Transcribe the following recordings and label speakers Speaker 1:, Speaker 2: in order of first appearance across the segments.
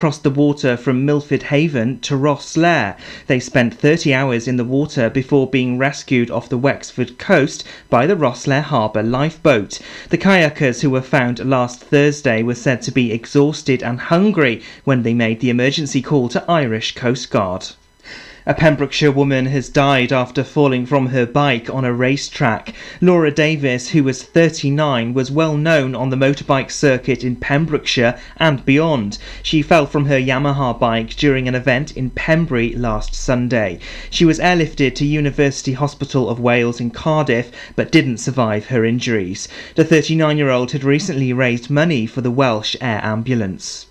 Speaker 1: crossed the water from Milford Haven to Rosslare. They spent 30 hours in the water before being rescued off the Wexford coast by the Rosslare Harbour lifeboat. The kayakers who were found last Thursday were said to be exhausted and hungry when they made the emergency call to Irish Coast Guard. A Pembrokeshire woman has died after falling from her bike on a racetrack. Laura Davis, who was 39, was well known on the motorbike circuit in Pembrokeshire and beyond. She fell from her Yamaha bike during an event in Pembrey last Sunday. She was airlifted to University Hospital of Wales in Cardiff but didn't survive her injuries. The 39 year old had recently raised money for the Welsh Air Ambulance.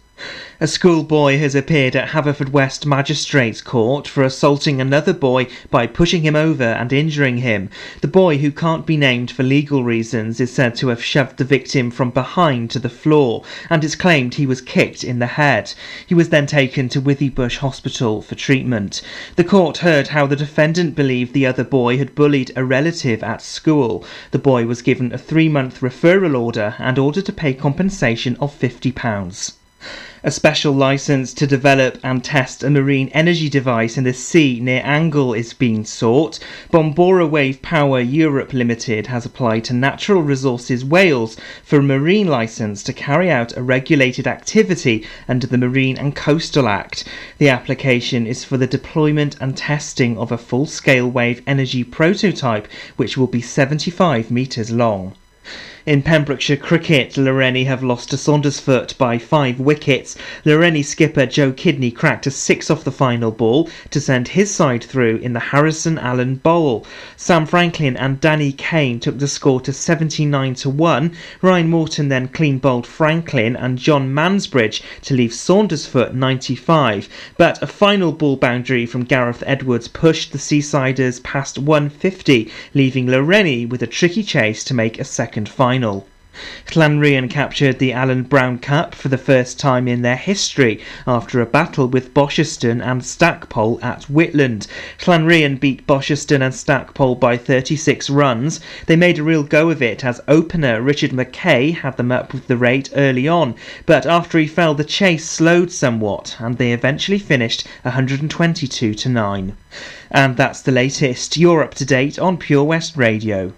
Speaker 1: A schoolboy has appeared at Haverfordwest Magistrates Court for assaulting another boy by pushing him over and injuring him. The boy, who can't be named for legal reasons, is said to have shoved the victim from behind to the floor, and it's claimed he was kicked in the head. He was then taken to Withybush Hospital for treatment. The court heard how the defendant believed the other boy had bullied a relative at school. The boy was given a three month referral order and ordered to pay compensation of £50. A special license to develop and test a marine energy device in the sea near Angle is being sought. Bombora Wave Power Europe Limited has applied to Natural Resources Wales for a marine license to carry out a regulated activity under the Marine and Coastal Act. The application is for the deployment and testing of a full scale wave energy prototype, which will be 75 metres long. In Pembrokeshire cricket, Llanrhian have lost to Saundersfoot by five wickets. Llanrhian skipper Joe Kidney cracked a six off the final ball to send his side through in the Harrison Allen Bowl. Sam Franklin and Danny Kane took the score to 79 to 1. Ryan Morton then clean bowled Franklin and John Mansbridge to leave Saundersfoot 95. But a final ball boundary from Gareth Edwards pushed the Seasiders past 150, leaving Llanrhian with a tricky chase to make a second final final. Llanrhian captured the Alan Brown Cup for the first time in their history after a battle with Bosherston and Stackpole at Whitland. Llanrhian beat Bosherston and Stackpole by 36 runs. They made a real go of it as opener Richard McKay had them up with the rate early on, but after he fell the chase slowed somewhat and they eventually finished 122 to 9. And that's the latest. You're up to date on Pure West Radio.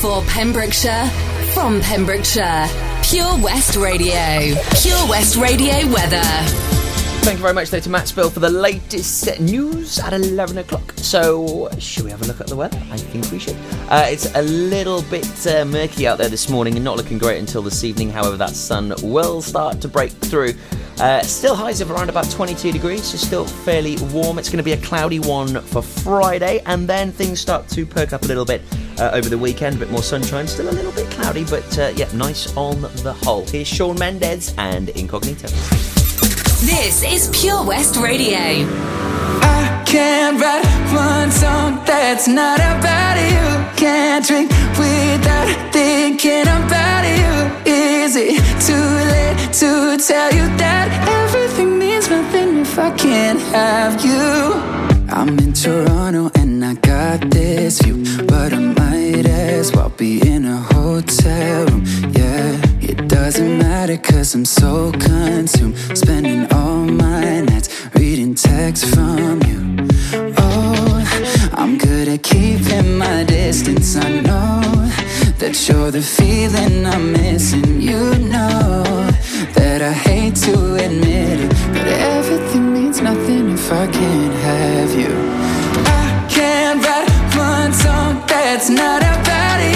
Speaker 2: For Pembrokeshire, from Pembrokeshire, Pure West Radio. Pure West Radio weather.
Speaker 3: Thank you very much there to Matt Spill for the latest news at 11 o'clock. So, should we have a look at the weather? I think we should. Uh, it's a little bit uh, murky out there this morning and not looking great until this evening. However, that sun will start to break through. Uh, still highs of around about 22 degrees, so still fairly warm. It's going to be a cloudy one for Friday, and then things start to perk up a little bit uh, over the weekend. A bit more sunshine, still a little bit cloudy, but uh, yeah, nice on the whole. Here's Shawn Mendes and Incognito.
Speaker 2: This is Pure West Radio.
Speaker 4: I can't write one song that's not about you. Can't drink without thinking about you. Is it too late to tell you that everything means nothing if I can't have you? I'm in Toronto got this view, but I might as well be in a hotel room. Yeah, it doesn't matter cause I'm so consumed, spending all my nights reading texts from you. Oh, I'm good at keeping my distance. I know that you're the feeling I'm missing. You know that I hate to admit it, but everything means nothing if I can't have you. That's not about you.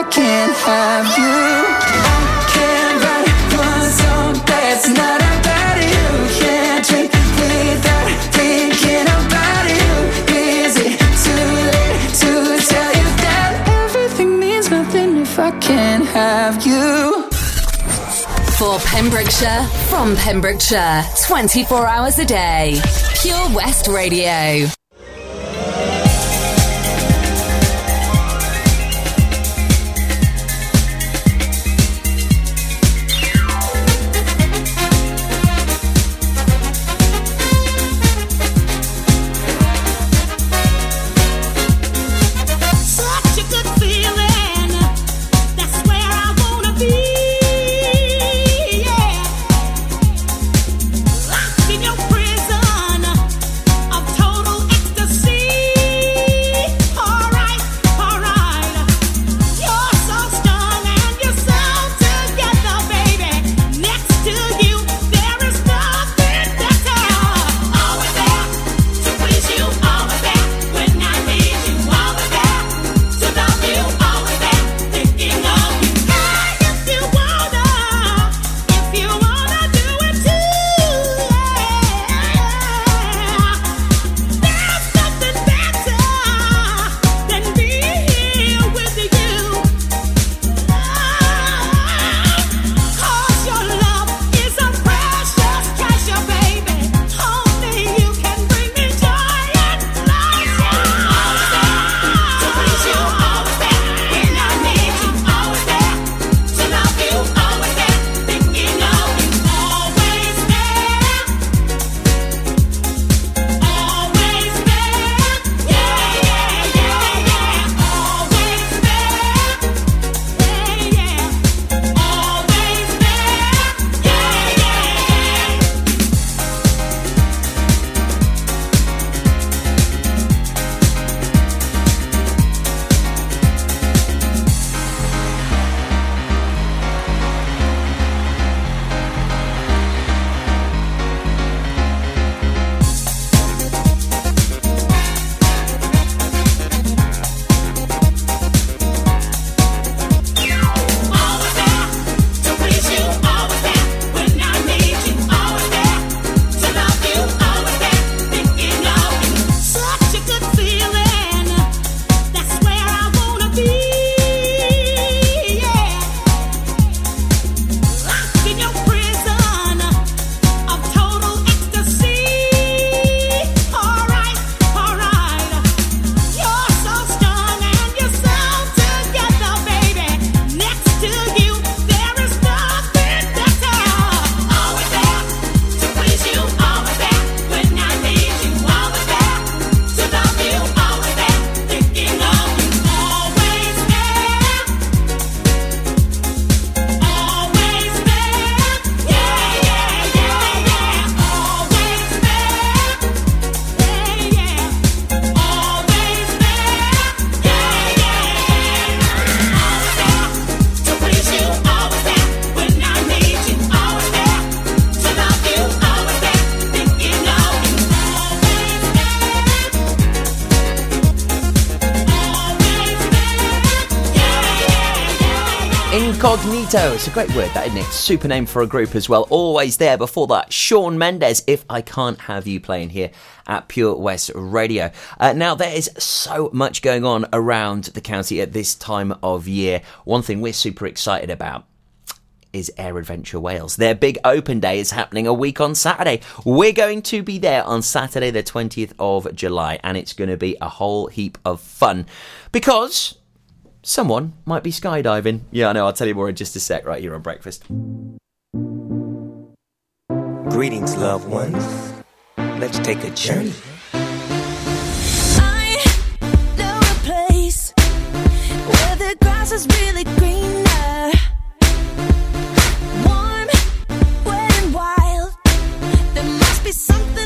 Speaker 4: I can't have you? I can't that's not about you. Can't drink without thinking about it too late to tell you that everything means nothing if I can't have you?
Speaker 2: For Pembrokeshire, from Pembrokeshire, 24 hours a day. Pure West Radio.
Speaker 3: It's a great word, that isn't it? Super name for a group as well. Always there before that. Shawn Mendes, if I can't have you playing here at Pure West Radio. Uh, now, there is so much going on around the county at this time of year. One thing we're super excited about is Air Adventure Wales. Their big open day is happening a week on Saturday. We're going to be there on Saturday, the 20th of July, and it's going to be a whole heap of fun because someone might be skydiving. Yeah, I know, I'll tell you more in just a sec right here on Breakfast.
Speaker 5: Greetings, loved ones. Let's take a journey.
Speaker 2: I know a place where the grass is really greener. Warm, wet, and wild. There must be something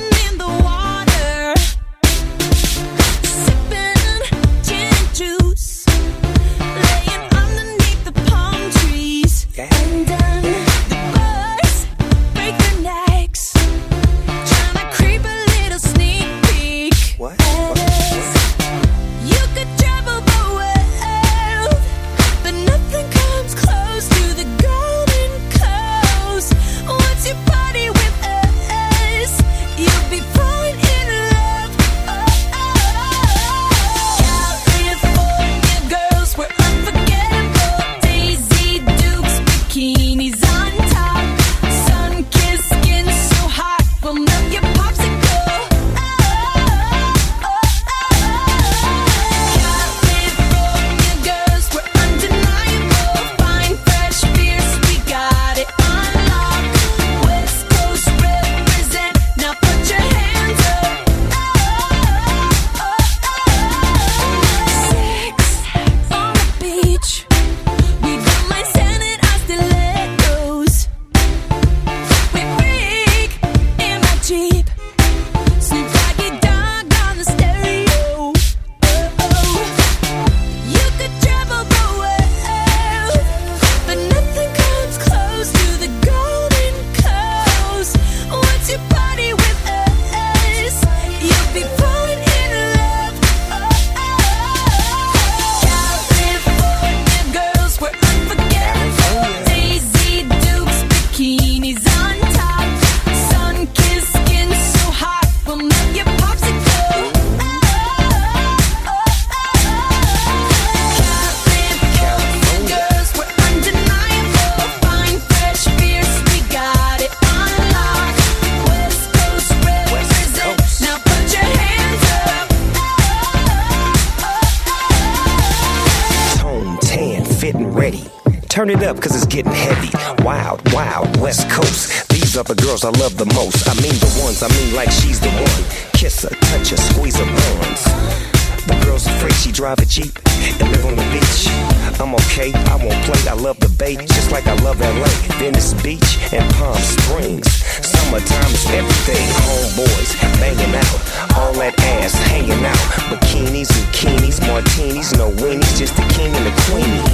Speaker 5: I won't play, I love the bay, just like I love LA, Venice Beach, and Palm Springs. Summertime is everything, homeboys banging out, all that ass hanging out. Bikinis, bikinis, martinis, no weenies, just the king and the queenie.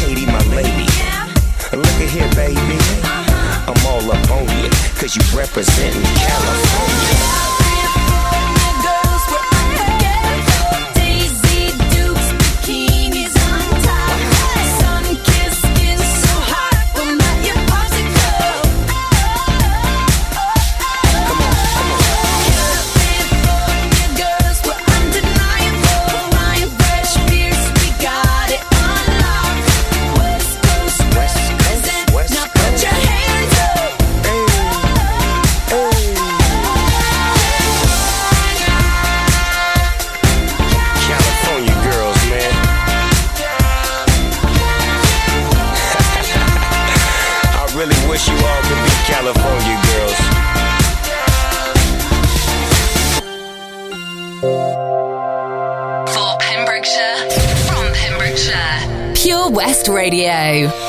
Speaker 5: Katie, my lady. Look at here, baby. I'm all up on you, cause you representing California.
Speaker 2: West
Speaker 6: Radio.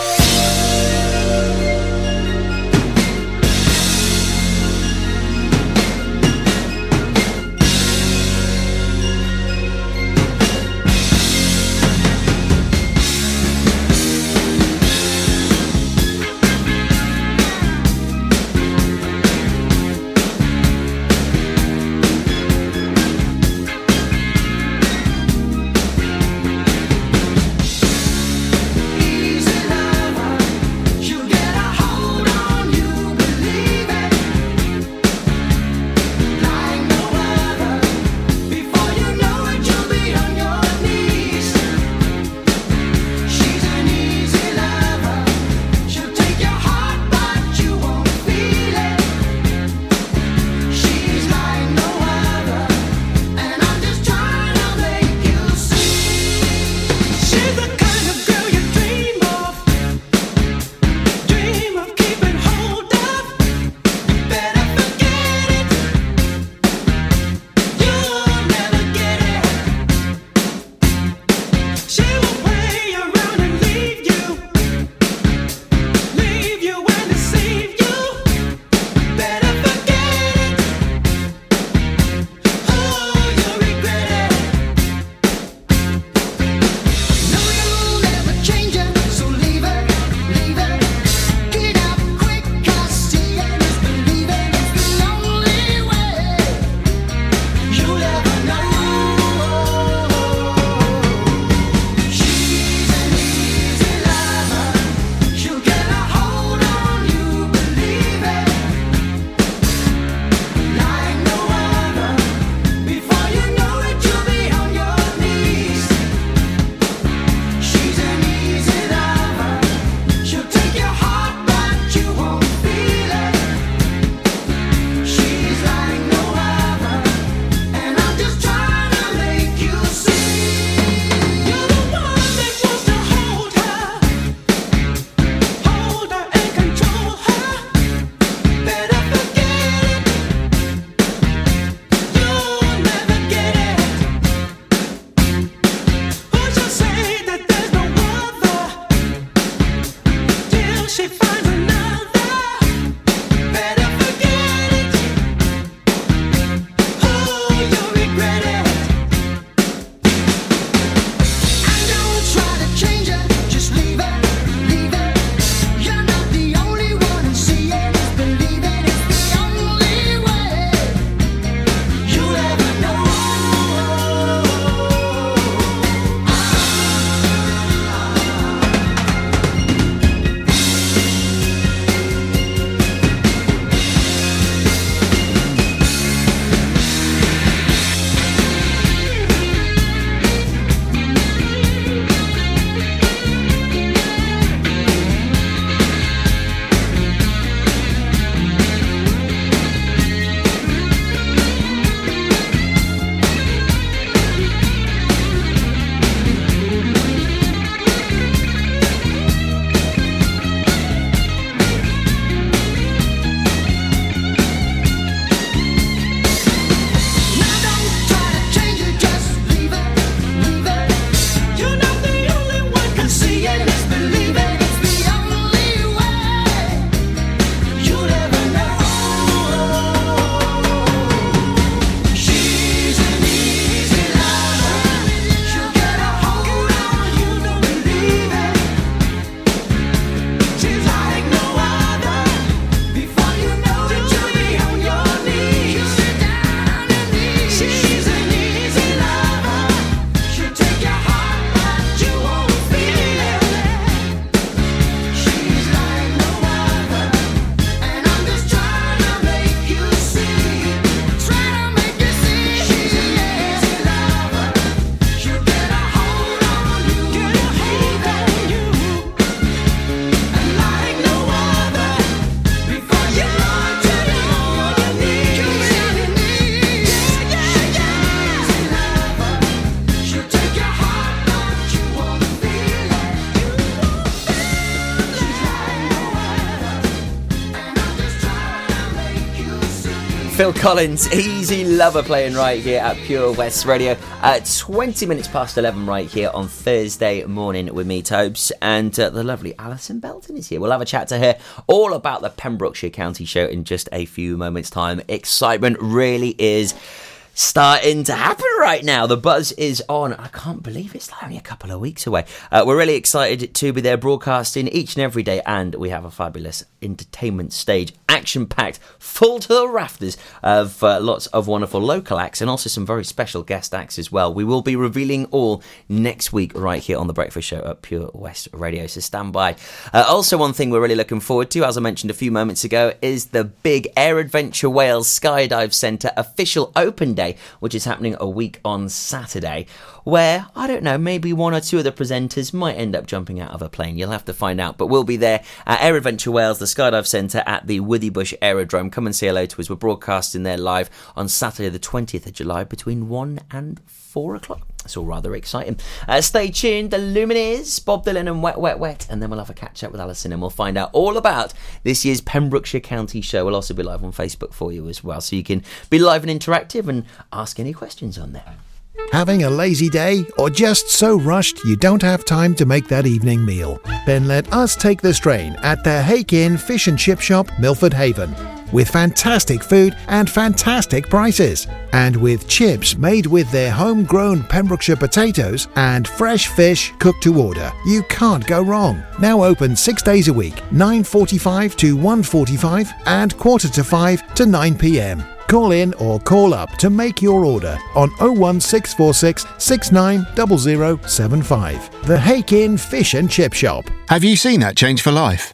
Speaker 7: she fine.
Speaker 3: Phil Collins, Easy Lover, playing right here at Pure West Radio. at 20 minutes past 11 right here on Thursday morning with me, Tobes, and uh, the lovely Alison Belton is here. We'll have a chat to her all about the Pembrokeshire County Show in just a few moments' time. Excitement really is starting to happen right now. The buzz is on. I can't believe it's only a couple of weeks away. Uh, we're really excited to be there broadcasting each and every day, and we have a fabulous entertainment stage, action packed, full to the rafters of uh, lots of wonderful local acts and also some very special guest acts as well. We will be revealing all next week right here on The Breakfast Show at Pure West Radio, so stand by. Uh, also, one thing we're really looking forward to, as I mentioned a few moments ago, is the big Air Adventure Wales Skydive Centre official open day, which is happening a week on Saturday, where, I don't know, maybe one or two of the presenters might end up jumping out of a plane. You'll have to find out, but we'll be there at Air Adventure Wales, the Skydive Centre at the Withybush Aerodrome. Come and say hello to us. We're broadcasting there live on Saturday, the 20th of July, between 1 and 4 o'clock. It's all rather exciting. Uh, stay tuned. The Lumineers, Bob Dylan and Wet, Wet, Wet. And then we'll have a catch up with Alison and we'll find out all about this year's Pembrokeshire County show. We'll also be live on Facebook for you as well. So you can be live and interactive and ask any questions on there.
Speaker 8: Having a lazy day or just so rushed you don't have time to make that evening meal? Then let us take the strain at the Hake Inn Fish and Chip Shop, Milford Haven. With fantastic food and fantastic prices. And with chips made with their homegrown Pembrokeshire potatoes and fresh fish cooked to order. You can't go wrong. Now open six days a week, 9.45 to 1.45 and quarter to 5 to 9 pm. Call in or call up to make your order on 01646 690075. The Hake Inn Fish and Chip Shop.
Speaker 9: Have you seen that change for life?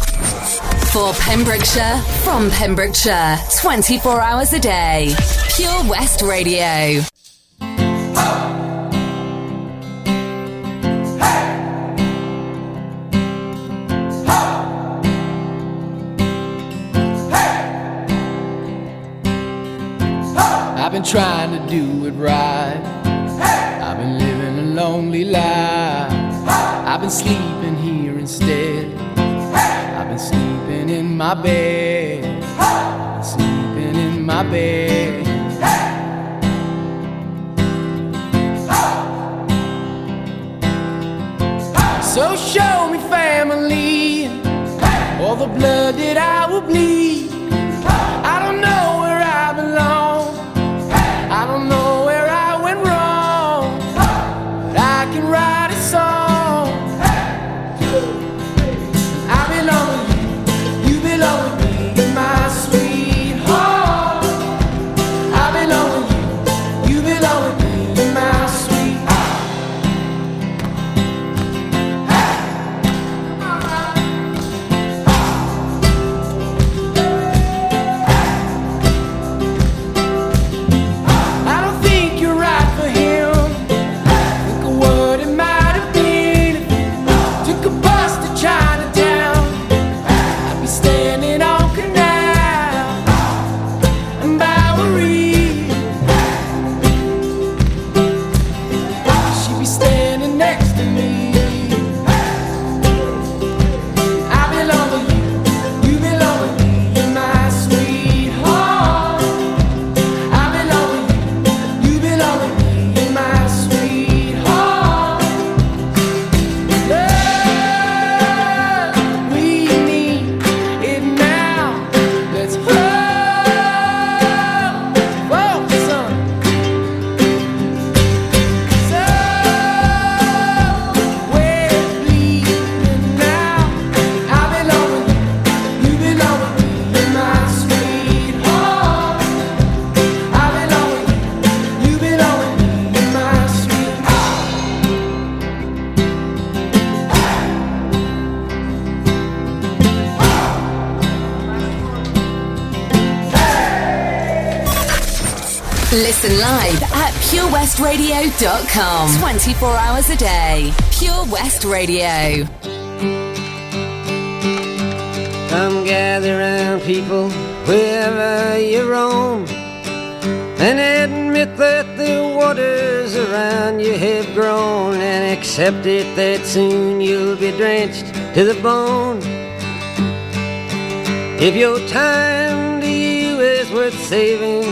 Speaker 2: For Pembrokeshire, from Pembrokeshire, 24 hours a day. Pure West Radio.
Speaker 10: I've been trying to do it right. I've been living a lonely life. I've been sleeping here instead. My bed. I've sleeping in my bed. So show me family, all the blood that I will bleed.
Speaker 2: purewestradio.com. 24 hours a day. Pure West Radio.
Speaker 11: Come gather round, people, wherever you roam, and admit that the waters around you have grown, and accept it that soon you'll be drenched to the bone. If your time to you is worth saving,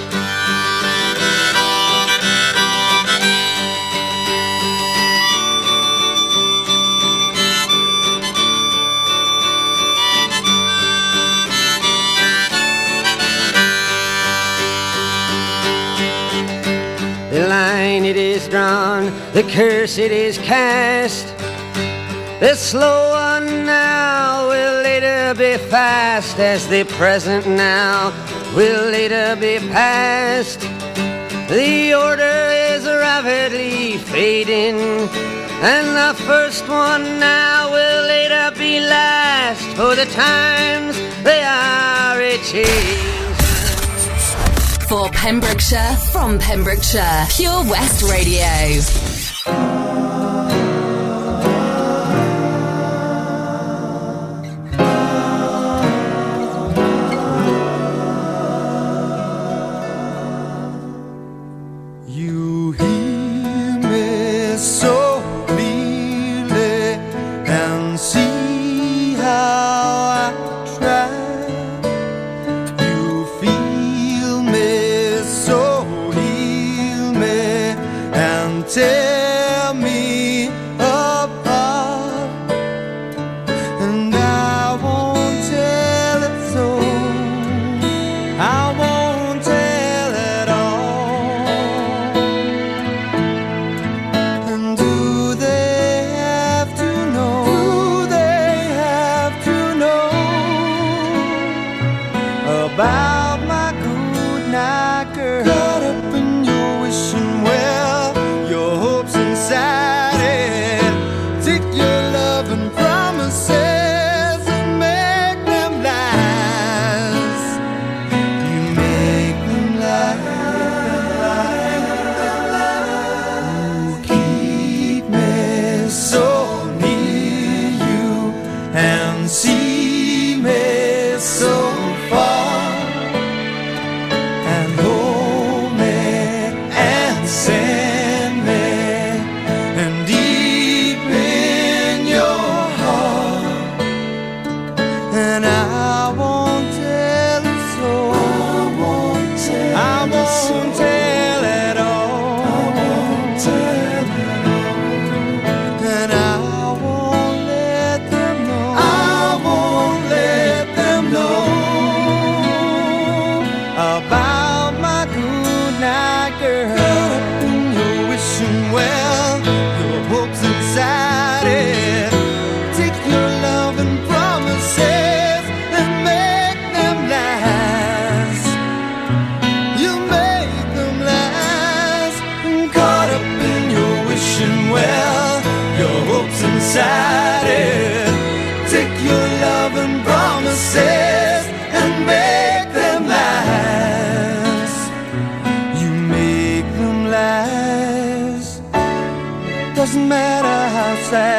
Speaker 11: The curse it is cast. The slow one now will later be fast, as the present now will later be past. The order is rapidly fading, and the first one now will later be last. For the times they are a.
Speaker 2: For Pembrokeshire, from Pembrokeshire, Pure West Radio.
Speaker 12: You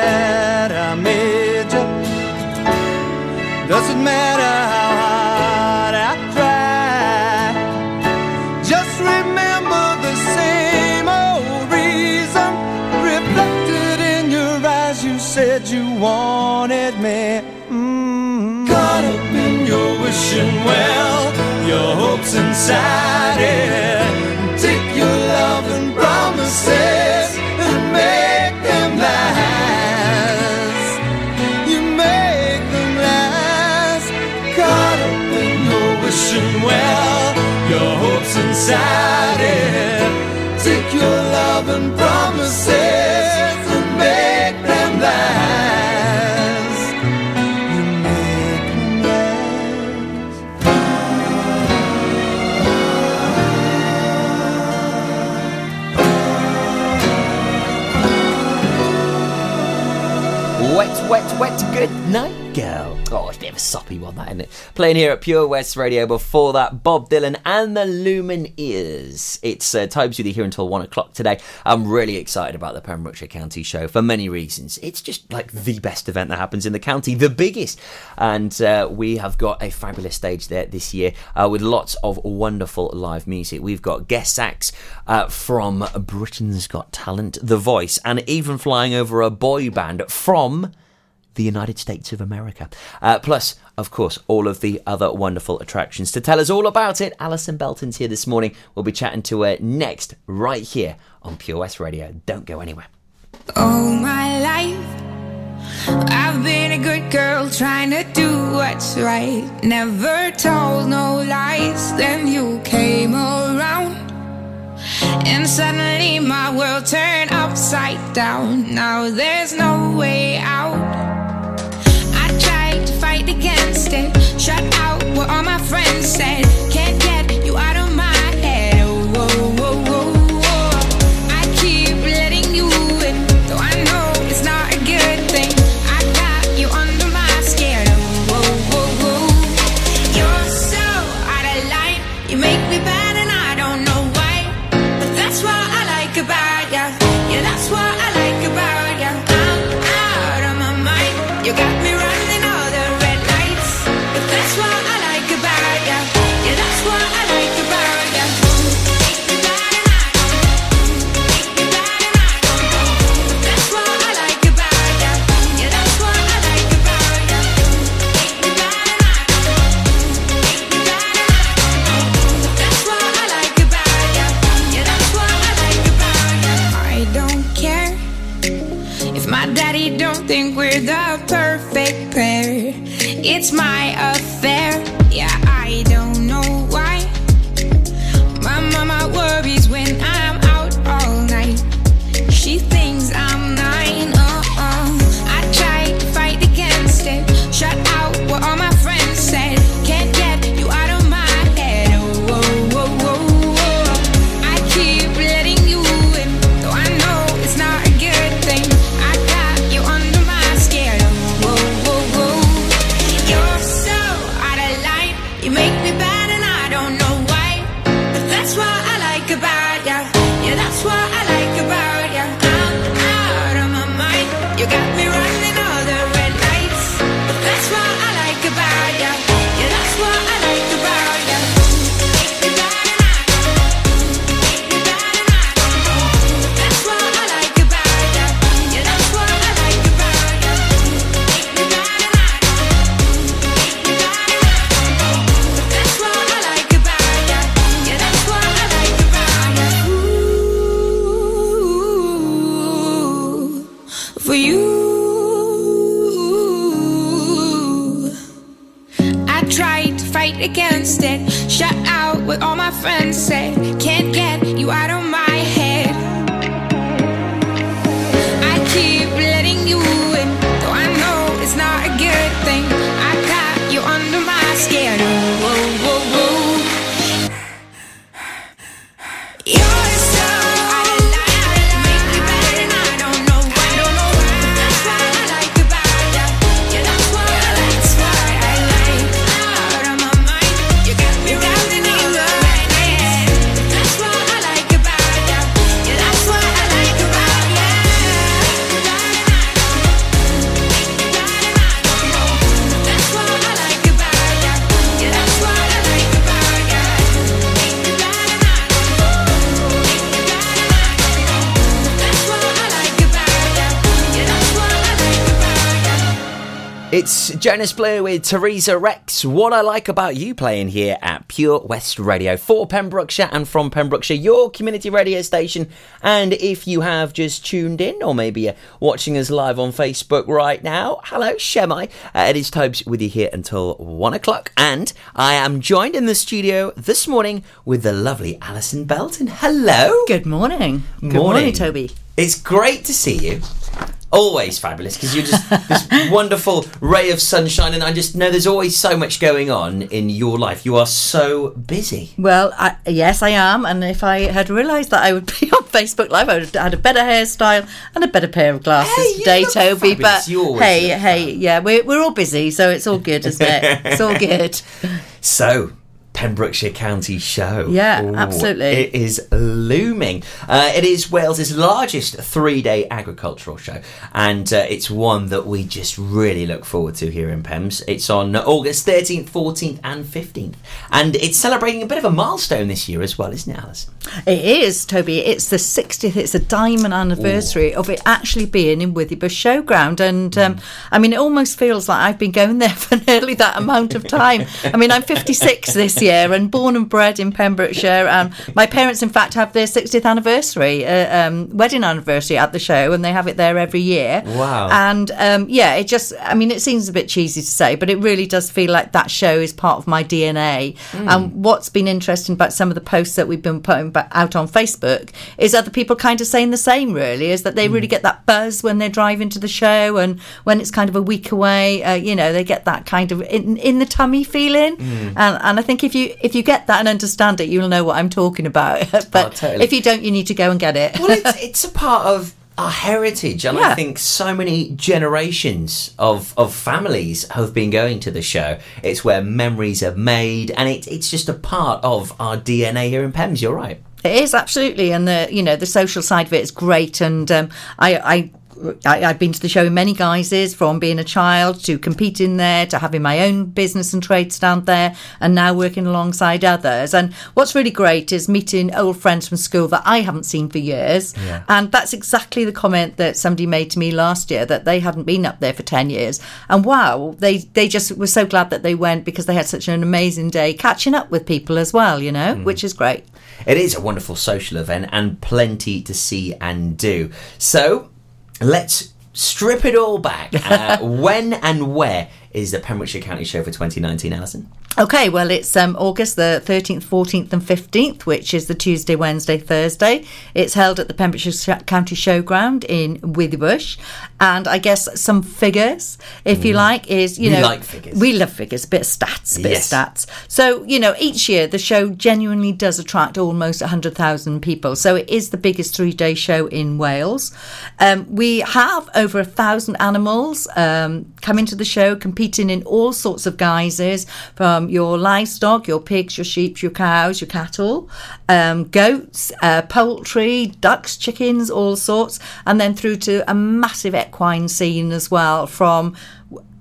Speaker 12: sad I made you. Doesn't matter how hard I try. Just remember the same old reason reflected in your eyes. You said you wanted me. Mm. Caught up in your wishing well, your hopes inside it.
Speaker 3: Good night, girl. Oh, it's a bit of a soppy one, that, isn't it? Playing here at Pure West Radio before that, Bob Dylan and the Lumen Lumineers. It's uh, Times with you here until one o'clock today. I'm really excited about the Pembrokeshire County show for many reasons. It's just like the best event that happens in the county, the biggest. And uh, we have got a fabulous stage there this year uh, with lots of wonderful live music. We've got guest acts uh, from Britain's Got Talent, The Voice, and even flying over a boy band from the United States of America. Uh, plus, of course, all of the other wonderful attractions. To tell us all about it, Alison Belton's here this morning. We'll be chatting to her next, right here on Pure West Radio. Don't go anywhere.
Speaker 13: All my life, I've been a good girl trying to do what's right. Never told no lies. Then you came around, and suddenly my world turned upside down. Now there's no way out. Fight against it, shut out what all my friends said. It's my
Speaker 3: Jonas Blue with Theresa Rex. What I like about you playing here at Pure West Radio for Pembrokeshire and from Pembrokeshire, your community radio station. And if you have just tuned in, or maybe you're watching us live on Facebook right now, hello, Shemai. Uh, it is Tobes with you here until one o'clock, and I am joined in the studio this morning with the lovely Alison Belton. Hello.
Speaker 14: Good morning. Good morning, Toby.
Speaker 3: It's great to see you. Always fabulous because you're just this wonderful ray of sunshine, and I just know there's always so much going on in your life. You are so busy.
Speaker 14: Well, I, yes, I am. And if I had realised that I would be on Facebook Live, I would have had a better hairstyle and a better pair of glasses
Speaker 3: Hey,
Speaker 14: today, Toby.
Speaker 3: fabulous.
Speaker 14: But hey, hey, yeah, we're, we're all busy, so it's all good, isn't it? it's all good.
Speaker 3: So, Pembrokeshire County Show.
Speaker 14: Yeah,
Speaker 3: Ooh,
Speaker 14: absolutely.
Speaker 3: It is looming. Uh, it is Wales's largest three-day agricultural show, and uh, it's one that we just really look forward to here in Pembs. It's on August 13th, 14th, and 15th, and it's celebrating a bit of a milestone this year as well, isn't it, Alice?
Speaker 14: It is, Toby. It's the 60th, it's a diamond anniversary of it actually being in Withybush Showground. And um, I mean, it almost feels like I've been going there for nearly that amount of time. I mean, I'm 56 this year and born and bred in Pembrokeshire. And my parents, in fact, have their 60th anniversary, uh, um, wedding anniversary at the show, and they have it there every year.
Speaker 3: Wow.
Speaker 14: And um, yeah, it just, I mean, it seems a bit cheesy to say, but it really does feel like that show is part of my DNA. And what's been interesting about some of the posts that we've been putting out on Facebook is other people kind of saying the same, really, is that they really get that buzz when they're driving to the show and when it's kind of a week away, uh, you know, they get that kind of in, in the tummy feeling. And, and I think if you if you get that and understand it, you'll know what I'm talking about. but
Speaker 3: Oh, totally.
Speaker 14: if you don't, you need to go and get it.
Speaker 3: Well, it's, it's a part of our heritage, and I think so many generations of, of families have been going to the show. It's where memories are made, and it, it's just a part of our DNA here in Pembs. You're right.
Speaker 14: It is absolutely, and the you know the social side of it is great. And um, I, I, I, I've been to the show in many guises, from being a child to competing there to having my own business and trade stand there, and now working alongside others. And what's really great is meeting old friends from school that I haven't seen for years.
Speaker 15: Yeah.
Speaker 14: And that's exactly the comment that somebody made to me last year that they hadn't been up there for ten years. And wow, they they just were so glad that they went because they had such an amazing day catching up with people as well. You know, hmm. which is great.
Speaker 3: It is a wonderful social event and plenty to see and do. So let's strip it all back. Uh, when and where is the Pembrokeshire County Show for 2019, Alison?
Speaker 14: Okay, well, it's um, August the 13th, 14th, and 15th, which is the Tuesday, Wednesday, Thursday. It's held at the Pembrokeshire County Showground in Withybush. And I guess some figures, if you
Speaker 3: Mm.
Speaker 14: like, is, you
Speaker 3: We
Speaker 14: know.
Speaker 3: like figures.
Speaker 14: We love figures, a bit of stats, a bit
Speaker 3: Yes.
Speaker 14: of stats. So, you know, each year the show genuinely does attract almost 100,000 people. So it is the biggest three day show in Wales. Um, we have over a thousand animals um, coming to the show, competing in all sorts of guises from your livestock, your pigs, your sheep, your cows, your cattle, um, goats, uh, poultry, ducks, chickens, all sorts, and then through to a massive equine scene as well from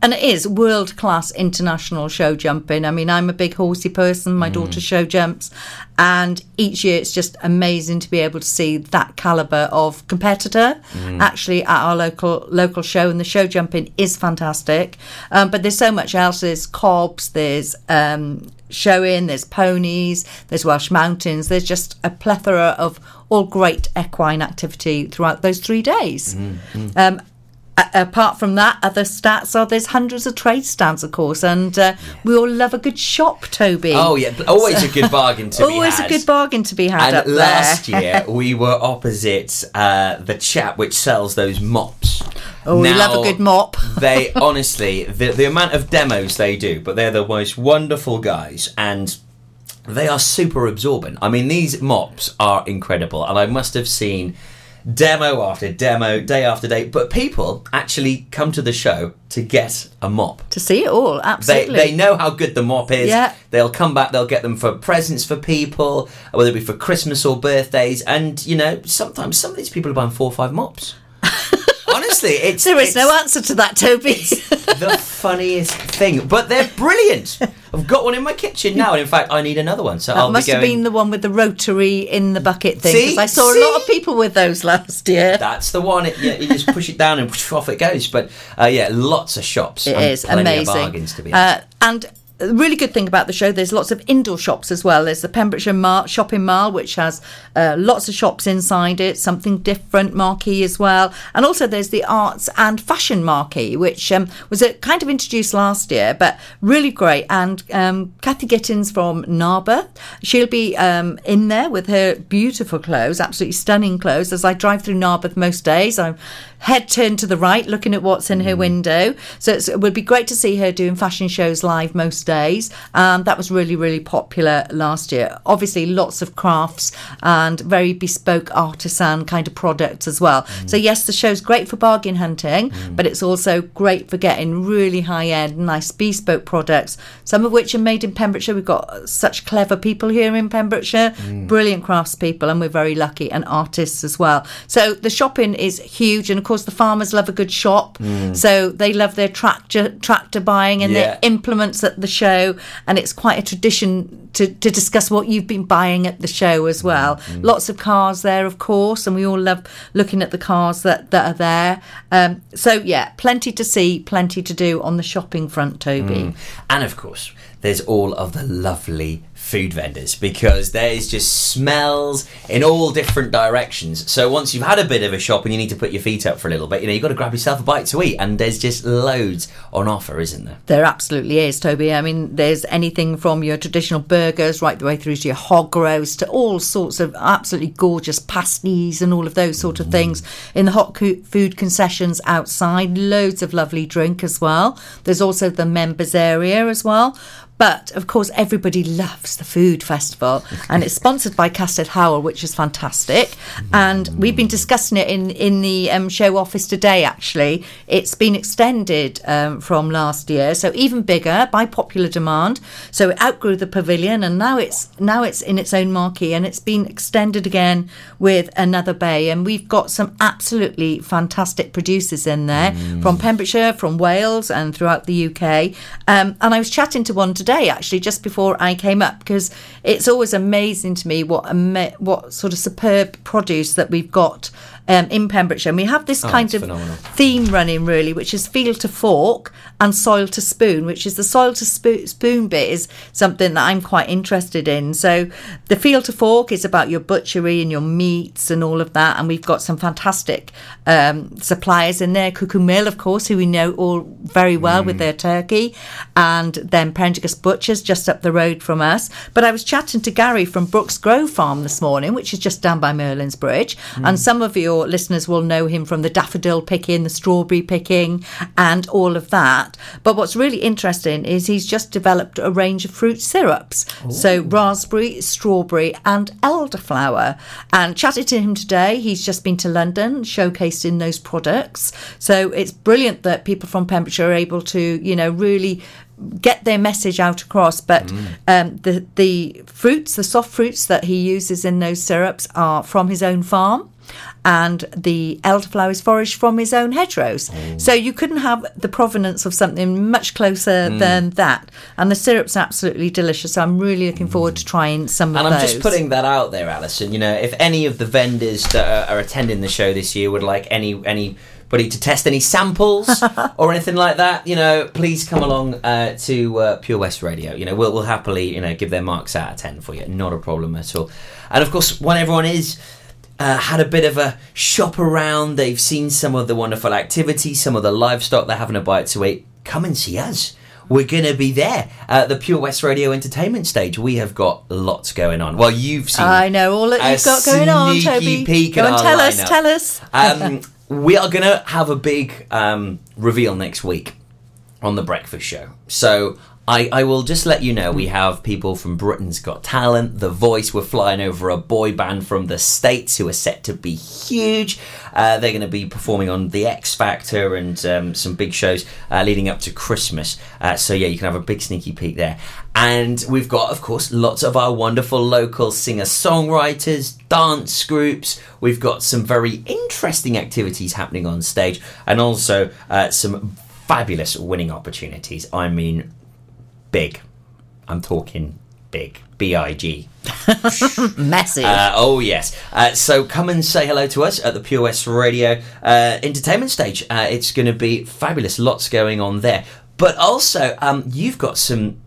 Speaker 14: and it is world class international show jumping. I mean, I'm a big horsey person. My daughter show jumps, and each year it's just amazing to be able to see that caliber of competitor
Speaker 15: Mm.
Speaker 14: actually at our local local show. And the show jumping is fantastic. Um, but there's so much else. There's cobs. There's um, showing. There's ponies. There's Welsh mountains. There's just a plethora of all great equine activity throughout those three days. Um, a- apart from that, other stats are there's hundreds of trade stands, of course, and uh, we all love a good shop, Toby.
Speaker 3: Oh, yeah, always a good bargain to be
Speaker 14: always
Speaker 3: had.
Speaker 14: a good bargain to be had up
Speaker 3: and last year we were opposite uh, the chap which sells those mops.
Speaker 14: Oh, we love a good mop.
Speaker 3: they honestly, the the amount of demos they do, but they're the most wonderful guys and. They are super absorbent. I mean, these mops are incredible, and I must have seen demo after demo, day after day. But people actually come to the show to get a mop.
Speaker 14: to see it all,
Speaker 3: They,
Speaker 14: absolutely.
Speaker 3: they know how good the mop is.
Speaker 14: Yeah.
Speaker 3: They'll come back, they'll get them for presents for people, whether it be for Christmas or birthdays. And, you know, sometimes some of these people are buying four or five mops. Honestly, it's
Speaker 14: There is no answer to that, Toby.
Speaker 3: the funniest thing, but they're brilliant. I've got one in my kitchen now, and in fact, I need another one. So
Speaker 14: That
Speaker 3: I'll
Speaker 14: must
Speaker 3: be
Speaker 14: have been the one with the rotary in the bucket thing.
Speaker 3: See?
Speaker 14: Because I saw a lot of people with those last year.
Speaker 3: That's the one. It, yeah, you just push it down and off it goes. But uh, yeah, lots of shops.
Speaker 14: It
Speaker 3: and
Speaker 14: is amazing.
Speaker 3: Of bargains to be
Speaker 14: uh, and a really good thing about the show, there's lots of indoor shops as well. There's the Pembrokeshire Mar- Shopping Mall, which has uh, lots of shops inside it, something different marquee as well. And also there's the Arts and Fashion Marquee, which um, was uh, kind of introduced last year, but really great. And um, Kathy Gittins from Narberth, she'll be um, in there with her beautiful clothes, absolutely stunning clothes. As I drive through Narberth most days, I'm head turned to the right, looking at what's in her mm. window. So it's, it would be great to see her doing fashion shows live most days. Um, that was really, really popular last year. Obviously, lots of crafts and very bespoke artisan kind of products as well. Mm. So, yes, the show's great for bargain hunting, mm. but it's also great for getting really high end, nice bespoke products, some of which are made in Pembrokeshire. We've got such clever people here in Pembrokeshire, brilliant craftspeople, and we're very lucky, and artists as well. So, the shopping is huge, and of course, the farmers love a good shop. Mm. So, they love their tractor, tractor buying and
Speaker 3: Yeah.
Speaker 14: their implements at the show, and it's quite a tradition to, to discuss what you've been buying at the show as mm, well. Mm. Lots of cars there, of course, and we all love looking at the cars that, that are there. Um, so, yeah, plenty to see, plenty to do on the shopping front, Toby.
Speaker 3: And of course, there's all of the lovely food vendors because there's just smells in all different directions. So once you've had a bit of a shop and you need to put your feet up for a little bit, you know, you've got to grab yourself a bite to eat. And there's just loads on offer, isn't there?
Speaker 14: There absolutely is, Toby. I mean, there's anything from your traditional burgers right the way through to your hog roast to all sorts of absolutely gorgeous pasties and all of those sort of mm. things in the hot co- food concessions outside. Loads of lovely drink as well. There's also the members area as well. But of course, everybody loves the food festival, and it's sponsored by Castell Howell, which is fantastic. And we've been discussing it in in the um, show office today. Actually, it's been extended um, from last year, so even bigger by popular demand. So it outgrew the pavilion, and now it's now it's in its own marquee, and it's been extended again with another bay. And we've got some absolutely fantastic producers in there from Pembrokeshire, from Wales, and throughout the UK. Um, and I was chatting to one today actually just before I came up because it's always amazing to me what what sort of superb produce that we've got um, in Pembrokeshire. And we have this
Speaker 3: Oh,
Speaker 14: kind of
Speaker 3: phenomenal.
Speaker 14: theme running really, which is field to fork and soil to spoon, which is the soil to spo- spoon bit is something that I'm quite interested in. So the field to fork is about your butchery and your meats and all of that, and we've got some fantastic um, suppliers in there. Cuckoo Mill, of course, who we know all very well with their turkey, and then Prendergast Butchers just up the road from us. But I was chatting to Gary from Brooks Grove Farm this morning, which is just down by Merlin's Bridge, and some of your listeners will know him from the daffodil picking, the strawberry picking, and all of that. But what's really interesting is he's just developed a range of fruit syrups. So raspberry, strawberry, and elderflower. And chatted to him today. He's just been to London, showcasing those products. So it's brilliant that people from Pembrokeshire are able to, you know, really get their message out across. But um, the the fruits, the soft fruits that he uses in those syrups are from his own farm. And the elderflower is foraged from his own hedgerows. So you couldn't have the provenance of something much closer than that. And the syrup's absolutely delicious. So I'm really looking forward to trying some
Speaker 3: And
Speaker 14: of And
Speaker 3: I'm
Speaker 14: those.
Speaker 3: just putting that out there, Alison. You know, if any of the vendors that are, are attending the show this year would like any anybody to test any samples or anything like that, you know, please come along uh, to uh, Pure West Radio. You know, we'll, we'll happily you know give their marks out of ten for you. Not a problem at all. And of course, when everyone is. Uh, had a bit of a shop around. They've seen some of the wonderful activities, some of the livestock. They're having a bite to eat. Come and see us. We're going to be there at the Pure West Radio Entertainment stage. We have got lots going on. Well, you've seen.
Speaker 14: I know all that you've got going on, Toby.
Speaker 3: peek
Speaker 14: Go and tell us, tell us.
Speaker 3: Um, we are going to have a big um, reveal next week on the breakfast show. So I, I will just let you know we have people from Britain's Got Talent, The Voice. We're flying over a boy band from the States who are set to be huge. Uh, they're going to be performing on The X Factor and um, some big shows uh, leading up to Christmas. Uh, so, yeah, you can have a big sneaky peek there. And we've got, of course, lots of our wonderful local singer songwriters, dance groups. We've got some very interesting activities happening on stage and also uh, some fabulous winning opportunities. I mean, big. I'm talking big. B I G.
Speaker 14: Massive.
Speaker 3: Uh, oh yes. Uh, so come and say hello to us at the Pure West Radio uh, entertainment stage. Uh, it's going to be fabulous. Lots going on there. But also, um, you've got some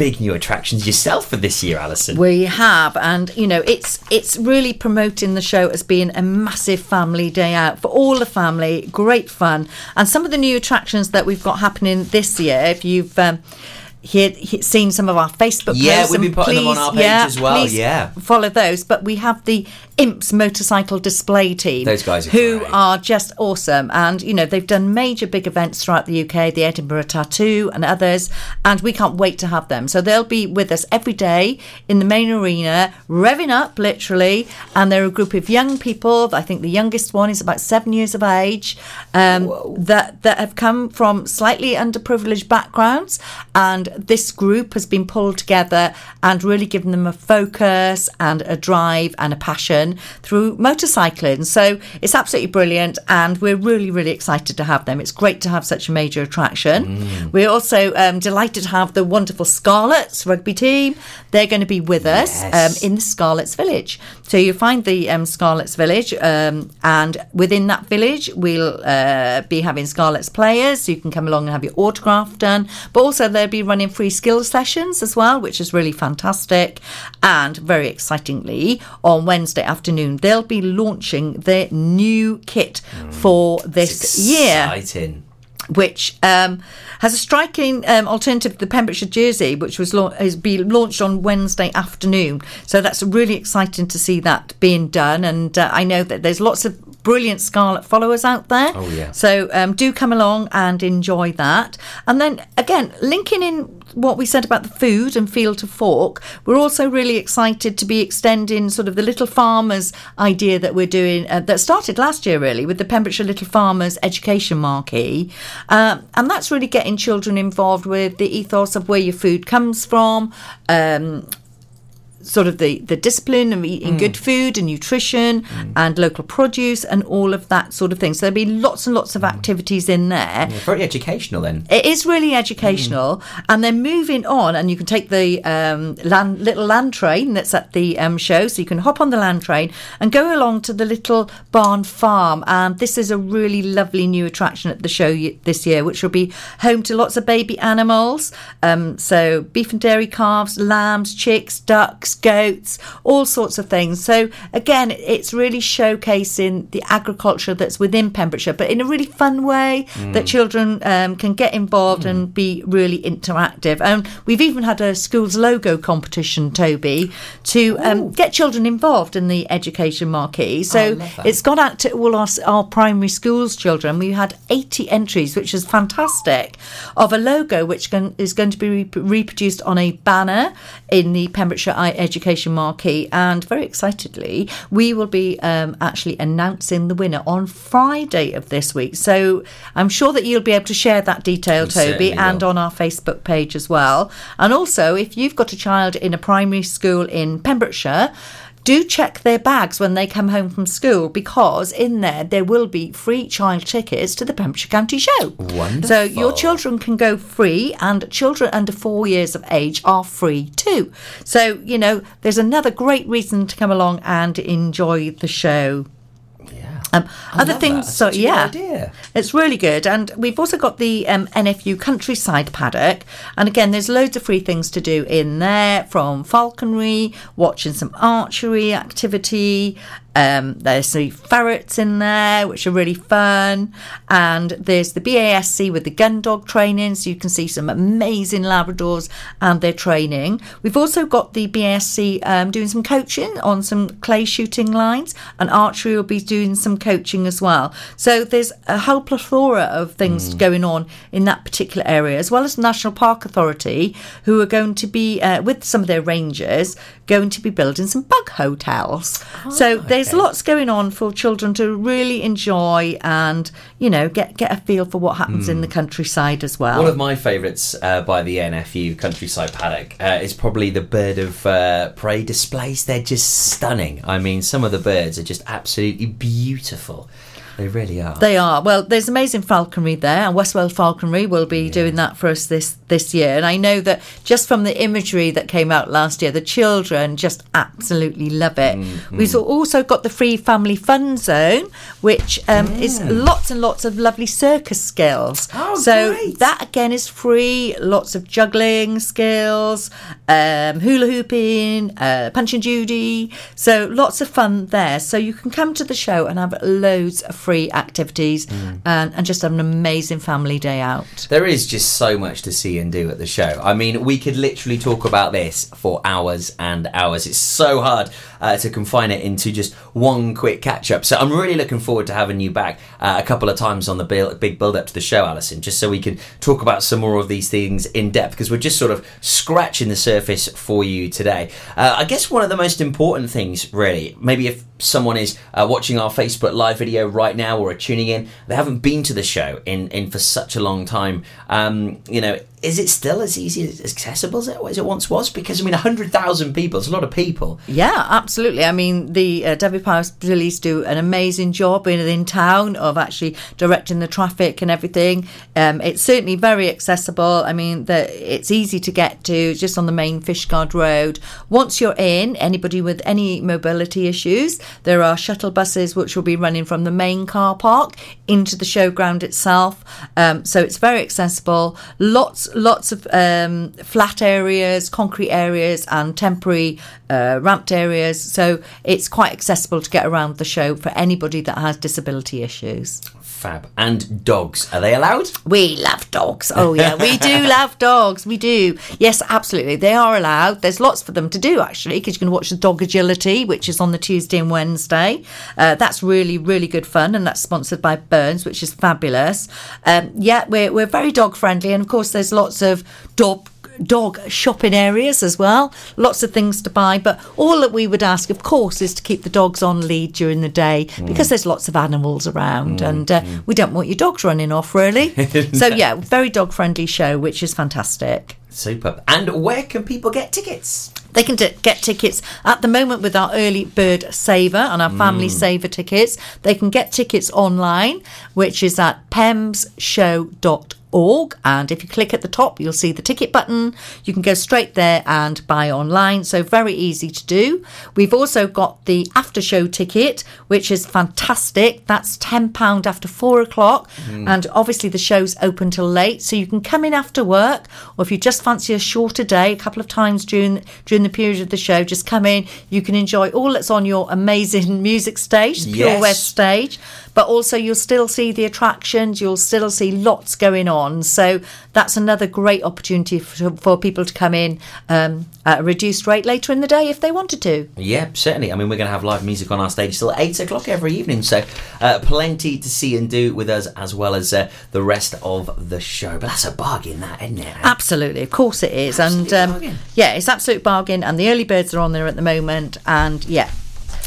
Speaker 3: big new attractions yourself for this year, Alison.
Speaker 14: We have, and you know, it's it's really promoting the show as being a massive family day out for all the family. Great fun, and some of the new attractions that we've got happening this year. If you've um, heard, he- seen some of our Facebook
Speaker 3: Yeah,
Speaker 14: posts,
Speaker 3: we'll be
Speaker 14: and
Speaker 3: putting them on
Speaker 14: please-
Speaker 3: our page
Speaker 14: yeah,
Speaker 3: as well, yeah.
Speaker 14: follow those. But we have the Imps motorcycle display team.
Speaker 3: Those guys are
Speaker 14: who
Speaker 3: great.
Speaker 14: are just awesome, and you know they've done major big events throughout the UK, the Edinburgh Tattoo and others, and we can't wait to have them. So they'll be with us every day in the main arena, revving up literally, and they're a group of young people. I think the youngest one is about seven years of age, um, that that have come from slightly underprivileged backgrounds, and this group has been pulled together and really given them a focus and a drive and a passion through motorcycling. So it's absolutely brilliant, and we're really, really excited to have them. It's great to have such a major attraction. We're also um, delighted to have the wonderful Scarlets rugby team. They're going to be with us um, in the Scarlets Village. So you find the um, Scarlets Village, um, and within that village, we'll uh, be having Scarlets players. So you can come along and have your autograph done. But also, they'll be running free skills sessions as well, which is really fantastic. And very excitingly, on Wednesday afternoon, they'll be launching their new kit for this year
Speaker 3: Exciting.
Speaker 14: which um, has a striking um, alternative to the Pembrokeshire jersey, which was lau- is be launched on Wednesday afternoon. So that's really exciting to see that being done. And uh, I know that there's lots of brilliant Scarlet followers out there.
Speaker 3: Oh, yeah.
Speaker 14: So um, do come along and enjoy that. And then again, linking in what we said about the food and field to fork, we're also really excited to be extending sort of the Little Farmers idea that we're doing uh, that started last year really with the Pembrokeshire Little Farmers Education Marquee, um, and that's really getting children involved with the ethos of where your food comes from. Um, sort of the, the discipline of eating good food and nutrition and local produce and all of that sort of thing. So there'll be lots and lots of activities in there.
Speaker 3: Yeah, very educational then.
Speaker 14: It is really educational, and then moving on, and you can take the um, land, little land train that's at the um, show, so you can hop on the land train and go along to the little barn farm. And this is a really lovely new attraction at the show y- this year, which will be home to lots of baby animals. Um, so beef and dairy calves, lambs, chicks, ducks, goats, all sorts of things. So again, it's really showcasing the agriculture that's within Pembrokeshire, but in a really fun way that children um, can get involved and be really interactive. And we've even had a school's logo competition, Toby, to um, get children involved in the education marquee. So
Speaker 3: love
Speaker 14: it's gone out to all our, our primary schools children. We had 80 entries, which is fantastic, of a logo which can, is going to be re- reproduced on a banner in the Pembrokeshire I Education Marquee. And very excitedly, we will be um, actually announcing the winner on Friday of this week. So I'm sure that you'll be able to share that detail,
Speaker 3: We
Speaker 14: Toby, and
Speaker 3: will.
Speaker 14: on our Facebook page as well. And also, if you've got a child in a primary school in Pembrokeshire, do check their bags when they come home from school because in there there will be free child tickets to the Pembrokeshire County Show. Wonderful. So your children can go free and children under four years of age are free too. So, you know, there's another great reason to come along and enjoy the show. Um, other things,
Speaker 3: that.
Speaker 14: So
Speaker 3: such
Speaker 14: yeah, it's really good. And we've also got the um, NFU Countryside Paddock, and again, there's loads of free things to do in there, from falconry, watching some archery activity, Um, there's the ferrets in there, which are really fun. And there's the BASC with the gun dog training, so you can see some amazing Labradors and their training. We've also got the BASC um, doing some coaching on some clay shooting lines, and archery will be doing some coaching as well. So there's a whole plethora of things going on in that particular area, as well as National Park Authority, who are going to be, uh, with some of their rangers, going to be building some bug hotels. so there's lots going on for children to really enjoy and, you know, get, get a feel for what happens in the countryside as well.
Speaker 3: One of my favourites uh, by the NFU Countryside Paddock uh, is probably the bird of uh, prey displays. They're just stunning. I mean, some of the birds are just absolutely beautiful. They really are.
Speaker 14: They are. Well, there's amazing falconry there, and Westwell Falconry will be doing that for us this this year. And I know that just from the imagery that came out last year, the children just absolutely love it.
Speaker 3: Mm-hmm.
Speaker 14: We've also got the free family fun zone, which um, is lots and lots of lovely circus skills.
Speaker 3: Oh,
Speaker 14: so
Speaker 3: great.
Speaker 14: that again is free. Lots of juggling skills, um, hula hooping, uh, punch and judy. So lots of fun there. So you can come to the show and have loads of free activities
Speaker 3: Mm.
Speaker 14: and, and just have an amazing family day out.
Speaker 3: There is just so much to see and do at the show. I mean, we could literally talk about this for hours and hours. It's so hard uh, to confine it into just one quick catch up. So I'm really looking forward to having you back uh, a couple of times on the build, big build up to the show, Alison, just so we can talk about some more of these things in depth because we're just sort of scratching the surface for you today. Uh, I guess one of the most important things, really, maybe if someone is uh, watching our Facebook live video right now or are tuning in, they haven't been to the show in, in for such a long time. Um, you know, is it still as easy as accessible as it, once was? Because I mean, hundred thousand people, it's a lot of people.
Speaker 14: Yeah, absolutely. I mean, the uh, Dyfed-Powys Police do an amazing job in, in town of actually directing the traffic and everything. Um, it's certainly very accessible. I mean, the, it's easy to get to just on the main Fishguard Road. Once you're in, anybody with any mobility issues, there are shuttle buses which will be running from the main car park into the showground itself. Um, so it's very accessible. Lots, lots of um, flat areas, concrete areas, and temporary uh, ramped areas. So it's quite accessible to get around the show for anybody that has disability issues.
Speaker 3: Fab. And dogs, are they allowed?
Speaker 14: We love dogs. Oh, yeah, we do love dogs. We do. Yes, absolutely. They are allowed. There's lots for them to do, actually, because you can watch the dog agility, which is on the Tuesday and Wednesday. Uh, that's really, really good fun, and that's sponsored by Burns, which is fabulous. Um, yeah, we're, we're very dog friendly, and of course, there's lots of dog dog shopping areas as well. Lots of things to buy but all that we would ask of course is to keep the dogs on lead during the day mm. because there's lots of animals around mm, and uh, mm. we don't want your dogs running off really. So yeah very dog friendly show which is fantastic.
Speaker 3: Super. And where can people get tickets?
Speaker 14: They can t- get tickets at the moment with our early bird saver and our family mm. saver tickets. They can get tickets online, which is at pembsshow.org. And if you click at the top, you'll see the ticket button. You can go straight there and buy online. So, very easy to do. We've also got the after show ticket, which is fantastic. That's £10 after four o'clock. Mm. And obviously, the show's open till late. So, you can come in after work, or if you just fancy a shorter day, a couple of times during, during the period of the show, just come in. You can enjoy all that's on your amazing music stage, the Pure
Speaker 3: Yes.
Speaker 14: West stage, but also you'll still see the attractions, you'll still see lots going on. So that's another great opportunity for, for people to come in um, at a reduced rate later in the day if they wanted to.
Speaker 3: Yeah, certainly. I mean, we're going to have live music on our stage till 8 o'clock every evening. So, uh, plenty to see and do with us as well as uh, the rest of the show. But that's a bargain, that, isn't it?
Speaker 14: Absolutely, of course it is,
Speaker 3: Absolute
Speaker 14: and um, yeah, it's absolute bargain. And the early birds are on there at the moment, and yeah,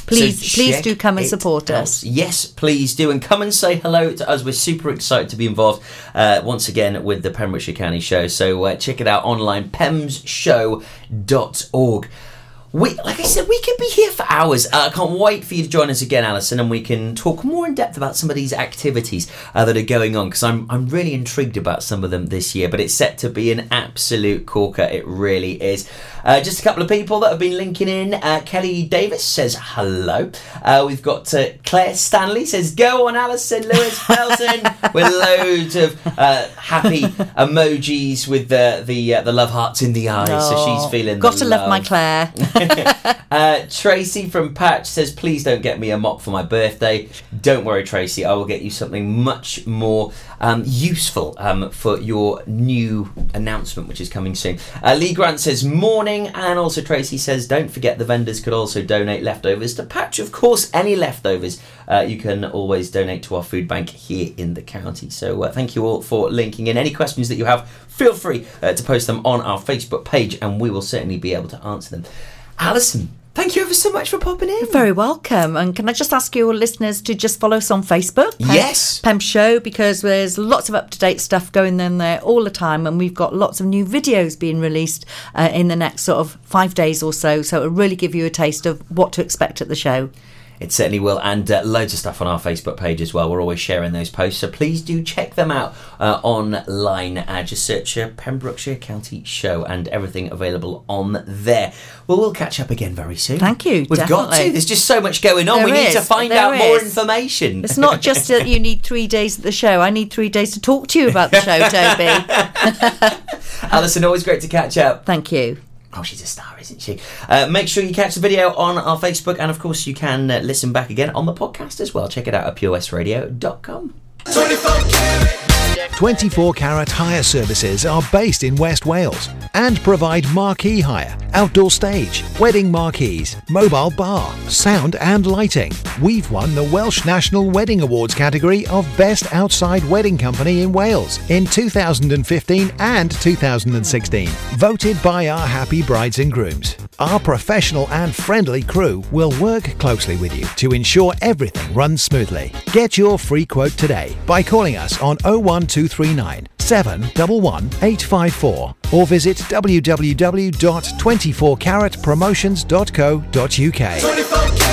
Speaker 14: please,
Speaker 3: So
Speaker 14: please do come and support us.
Speaker 3: Yes, please do. And come and say hello to us. We're super excited to be involved uh, once again with the Pembrokeshire County Show. So uh, check it out online, pembsshow.org. We, like I said, we could be here for hours. Uh, I can't wait for you to join us again, Alison, and we can talk more in depth about some of these activities uh, that are going on because I'm I'm really intrigued about some of them this year. But it's set to be an absolute corker. It really is. Uh, just a couple of people that have been linking in. Uh, Kelly Davis says hello. Uh, we've got uh, Claire Stanley says go on, Alison Lewis Felton with loads of uh, happy emojis with the the uh, the love hearts in the eyes. so she's
Speaker 14: Oh,
Speaker 3: feeling.
Speaker 14: Got to love my. Claire.
Speaker 3: uh, Tracy from Patch says, please don't get me a mop for my birthday. Don't worry, Tracy, I will get you something much more um, useful um, for your new announcement, which is coming soon. Uh, Lee Grant says, morning. And also, Tracy says, don't forget the vendors could also donate leftovers to Patch. Of course, any leftovers uh, you can always donate to our food bank here in the county. So uh, thank you all for linking in. Any questions that you have, feel free uh, to post them on our Facebook page and we will certainly be able to answer them. Alison, thank you ever so much for popping in.
Speaker 14: You're very welcome. And can I just ask your listeners to just follow us on Facebook? Pem-
Speaker 3: Yes.
Speaker 14: Pembs Show, because there's lots of up to date stuff going on there all the time. And we've got lots of new videos being released uh, in the next sort of five days or so. So it'll really give you a taste of what to expect at the show.
Speaker 3: It certainly will, and uh, loads of stuff on our Facebook page as well. We're always sharing those posts, so please do check them out uh, online. Uh, just search uh, Pembrokeshire County Show and everything available on there. Well, we'll catch up again very soon.
Speaker 14: Thank you,
Speaker 3: We've got to. There's just so much going on.
Speaker 14: There
Speaker 3: we need to find
Speaker 14: there
Speaker 3: out more information.
Speaker 14: It's not just that you need three days at the show. I need three days to talk to you about the show, Toby.
Speaker 3: Alison, always great to catch up.
Speaker 14: Thank you.
Speaker 3: Oh, she's a star, isn't she? Uh, make sure you catch the video on our Facebook, and of course, you can uh, listen back again on the podcast as well. Check it out at purewestradio.com.
Speaker 8: 24 Carat Hire Services are based in West Wales and provide marquee hire, outdoor stage, wedding marquees, mobile bar, sound and lighting. We've won the Welsh National Wedding Awards category of Best Outside Wedding Company in Wales in 2015 and 2016, voted by our happy brides and grooms. Our professional and friendly crew will work closely with you to ensure everything runs smoothly. Get your free quote today by calling us on oh 01239 711 854 or visit www.24caratpromotions.co.uk.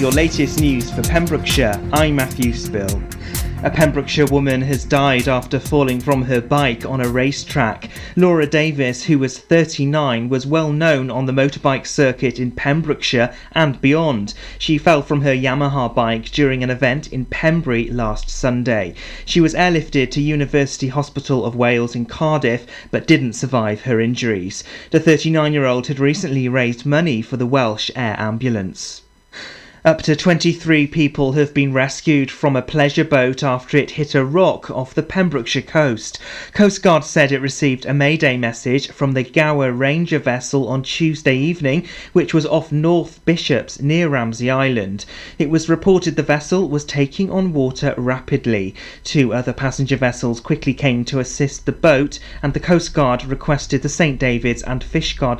Speaker 1: Your latest news for Pembrokeshire, I'm Matthew Spill. A Pembrokeshire woman has died after falling from her bike on a racetrack. Laura Davis, who was 39, was well known on the motorbike circuit in Pembrokeshire and beyond. She fell from her Yamaha bike during an event in Pembrey last Sunday. She was airlifted to University Hospital of Wales in Cardiff but didn't survive her injuries. The 39 year old had recently raised money for the Welsh Air Ambulance. Up to 23 people have been rescued from a pleasure boat after it hit a rock off the Pembrokeshire coast. Coast Guard said it received a mayday message from the Gower Ranger vessel on Tuesday evening, which was off North Bishops near Ramsey Island. It was reported the vessel was taking on water rapidly. Two other passenger vessels quickly came to assist the boat, and the Coast Guard requested the St David's and Fishguard